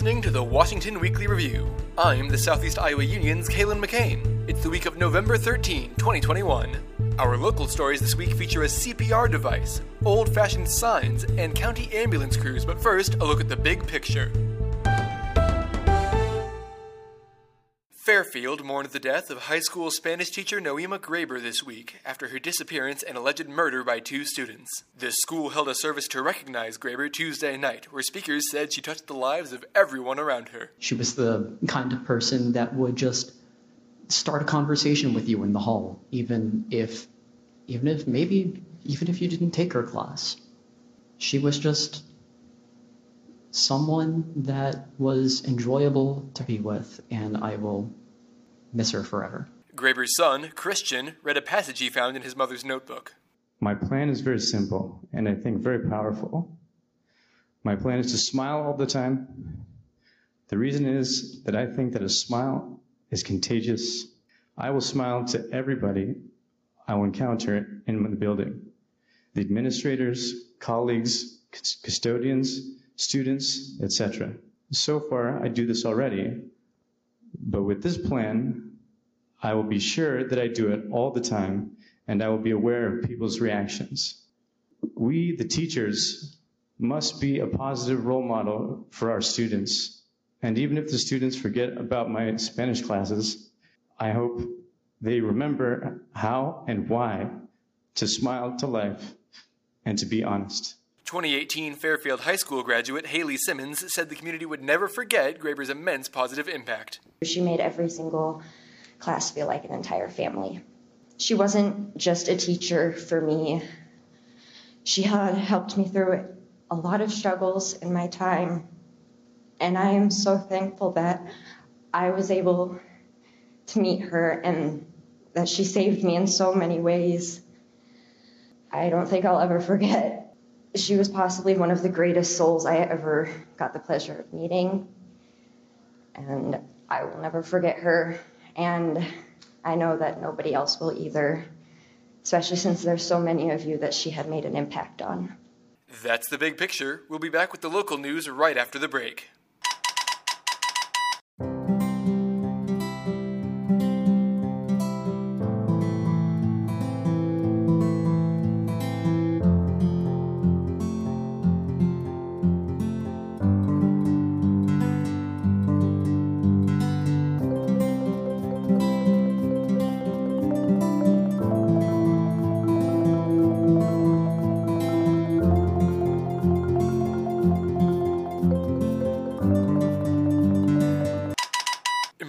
listening to the Washington Weekly Review. I'm the Southeast Iowa Union's Kalen McCain. It's the week of November 13, 2021. Our local stories this week feature a CPR device, old fashioned signs, and county ambulance crews, but first, a look at the big picture. Fairfield mourned the death of high school Spanish teacher Nohema Graber this week after her disappearance and alleged murder by two students. The school held a service to recognize Graber Tuesday night, where speakers said she touched the lives of everyone around her. She was the kind of person that would just start a conversation with you in the hall, even if, even if maybe, even if you didn't take her class. She was just someone that was enjoyable to be with, and I will miss her forever. Graber's son, Christian, read a passage he found in his mother's notebook. My plan is very simple and I think very powerful. My plan is to smile all the time. The reason is that I think that a smile is contagious. I will smile to everybody I will encounter in the building the administrators, colleagues, custodians, students, etc. So far, I do this already, but with this plan, I will be sure that I do it all the time and I will be aware of people's reactions. We, the teachers, must be a positive role model for our students. And even if the students forget about my Spanish classes, I hope they remember how and why to smile to life and to be honest. 2018 Fairfield High School graduate Haley Simmons said the community would never forget Graber's immense positive impact. She made every single class feel like an entire family. She wasn't just a teacher for me. She had helped me through a lot of struggles in my time. And I am so thankful that I was able to meet her and that she saved me in so many ways. I don't think I'll ever forget. She was possibly one of the greatest souls I ever got the pleasure of meeting. And I will never forget her. And I know that nobody else will either, especially since there's so many of you that she had made an impact on. That's the big picture. We'll be back with the local news right after the break.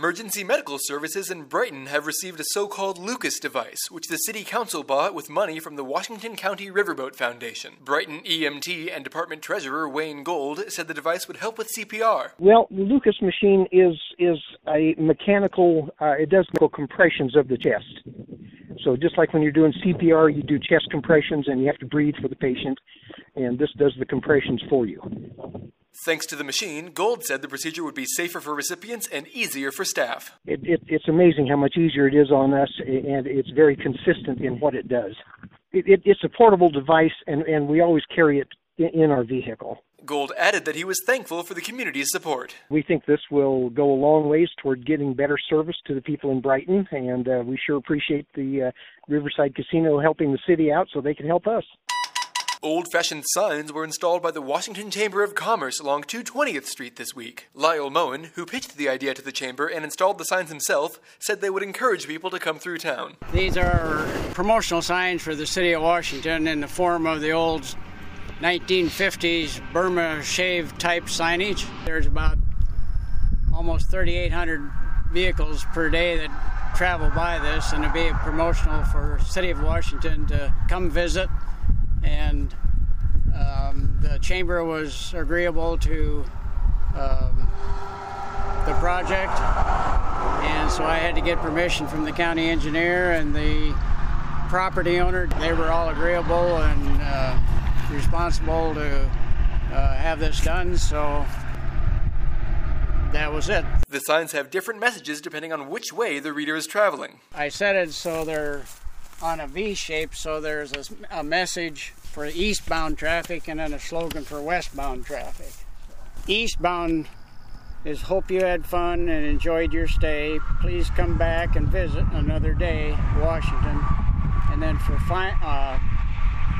Emergency medical services in Brighton have received a so called Lucas device, which the City Council bought with money from the Washington County Riverboat Foundation. Brighton EMT and Department Treasurer Wayne Gold said the device would help with CPR. Well, the Lucas machine is is a mechanical. Uh, it does mechanical compressions of the chest. So just like when you're doing CPR, you do chest compressions and you have to breathe for the patient, and this does the compressions for you. Thanks to the machine, Gold said the procedure would be safer for recipients and easier for staff. It, it, it's amazing how much easier it is on us, and it's very consistent in what it does. It, it's a portable device, and, and we always carry it in, in our vehicle. Gold added that he was thankful for the community's support. We think this will go a long ways toward getting better service to the people in Brighton, and uh, we sure appreciate the uh, Riverside Casino helping the city out so they can help us. Old fashioned signs were installed by the Washington Chamber of Commerce along 220th Street this week. Lyle Moen, who pitched the idea to the chamber and installed the signs himself, said they would encourage people to come through town. These are promotional signs for the city of Washington in the form of the old 1950s Burma shave type signage. There's about almost 3,800 vehicles per day that travel by this, and it'd be a promotional for city of Washington to come visit and um, the chamber was agreeable to um, the project, and so I had to get permission from the county engineer and the property owner. They were all agreeable and uh, responsible to uh, have this done, so that was it. The signs have different messages depending on which way the reader is traveling. I set it so they're on a V shape, so there's a, a, message for eastbound traffic and then a slogan for westbound traffic. Eastbound is hope you had fun and enjoyed your stay. Please come back and visit another day, Washington. And then for uh,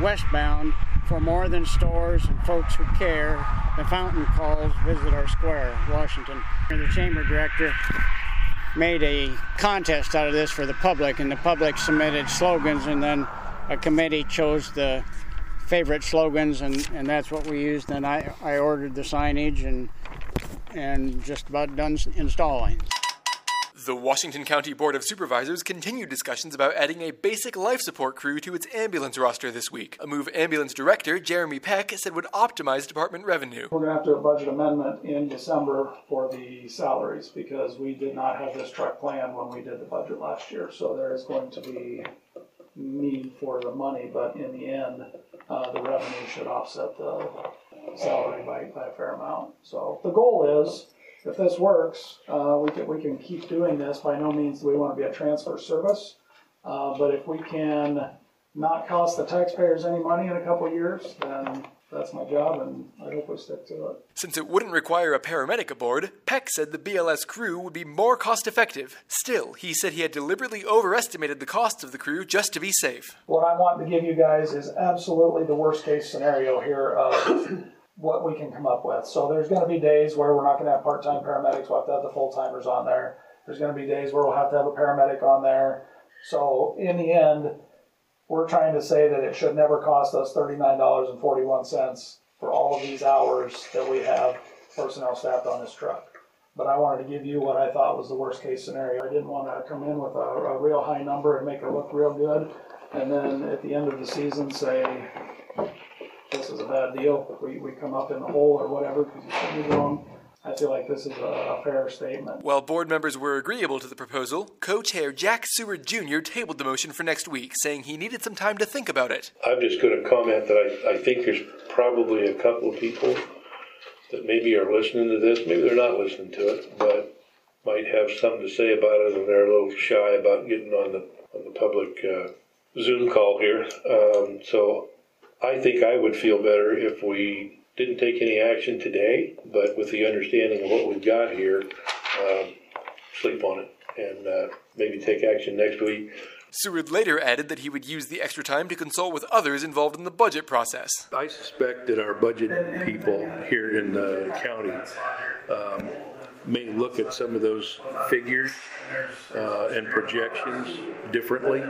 westbound, for more than stores and folks who care, the fountain calls visit our square, Washington. The chamber director made a contest out of this for the public, and the public submitted slogans, and then a committee chose the favorite slogans, and, and that's what we used. And I, I ordered the signage and and just about done installing. The Washington County Board of Supervisors continued discussions about adding a basic life support crew to its ambulance roster this week, a move ambulance director Jeremy Peck said would optimize department revenue. We're going to have to a budget amendment in December for the salaries because we did not have this truck planned when we did the budget last year. So there is going to be need for the money, but in the end, uh, the revenue should offset the salary by, by a fair amount. So the goal is if this works, uh, we can, we can keep doing this. By no means do we want to be a transfer service. Uh, but if we can not cost the taxpayers any money in a couple years, then that's my job, and I hope we stick to it. Since it wouldn't require a paramedic aboard, Peck said the BLS crew would be more cost effective. Still, he said he had deliberately overestimated the cost of the crew just to be safe. What I want to give you guys is absolutely the worst case scenario here of what we can come up with. So there's going to be days where we're not going to have part-time paramedics. We'll have to have the full-timers on there. There's going to be days where we'll have to have a paramedic on there. So in the end, we're trying to say that it should never cost us $39.41 for all of these hours that we have personnel staffed on this truck. But I wanted to give you what I thought was the worst case scenario. I didn't want to come in with a, a real high number and make it look real good. And then at the end of the season say, this is a bad deal, we, we come up in the hole or whatever because you should be wrong. I feel like this is a, a fair statement. While board members were agreeable to the proposal, co-chair Jack Seward Jr. tabled the motion for next week, saying he needed some time to think about it. I'm just going to comment that I, I think there's probably a couple of people that maybe are listening to this, maybe they're not listening to it, but might have something to say about it, and they're a little shy about getting on the on the public uh, Zoom call here. Um, so I think I would feel better if we didn't take any action today, but with the understanding of what we've got here, um, sleep on it and uh, maybe take action next week. Seward later added that he would use the extra time to consult with others involved in the budget process. I suspect that our budget people here in the county um, may look at some of those figures uh, and projections differently.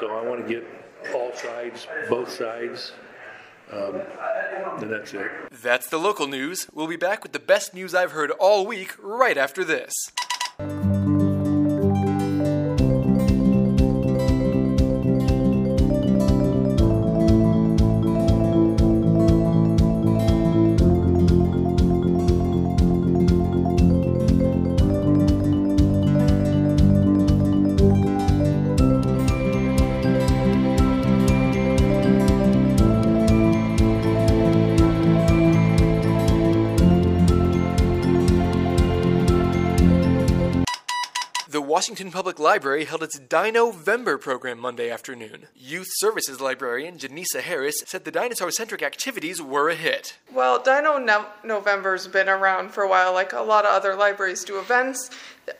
So I want to get all sides, both sides. Um, and that's it. That's the local news. We'll be back with the best news I've heard all week right after this. Washington Public Library held its Dino-Vember program Monday afternoon. Youth Services librarian Janisa Harris said the dinosaur-centric activities were a hit. Well, Dino no- November's been around for a while, like a lot of other libraries do events.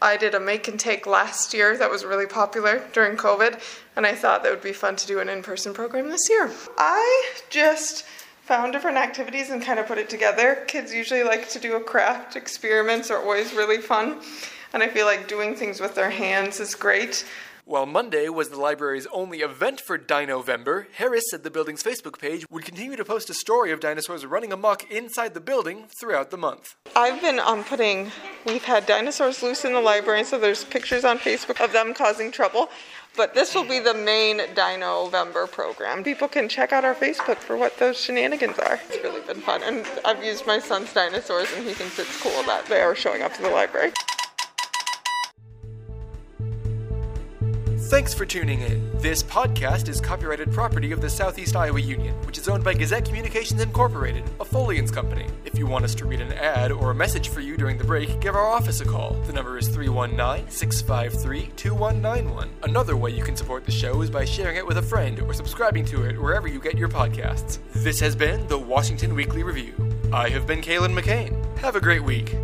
I did a make and take last year that was really popular during COVID, and I thought that would be fun to do an in person program this year. I just found different activities and kind of put it together. Kids usually like to do a craft, experiments are always really fun, and I feel like doing things with their hands is great. While Monday was the library's only event for Dino-Vember, Harris said the building's Facebook page would continue to post a story of dinosaurs running amok inside the building throughout the month. I've been um, putting, we've had dinosaurs loose in the library, so there's pictures on Facebook of them causing trouble. But this will be the main Dino-Vember program. People can check out our Facebook for what those shenanigans are. It's really been fun. And I've used my son's dinosaurs, and he thinks it's cool that they are showing up to the library. Thanks for tuning in. This podcast is copyrighted property of the Southeast Iowa Union, which is owned by Gazette Communications Incorporated, a Folience company. If you want us to read an ad or a message for you during the break, give our office a call. The number is 319 653 2191. Another way you can support the show is by sharing it with a friend or subscribing to it wherever you get your podcasts. This has been the Washington Weekly Review. I have been Kalen McCain. Have a great week.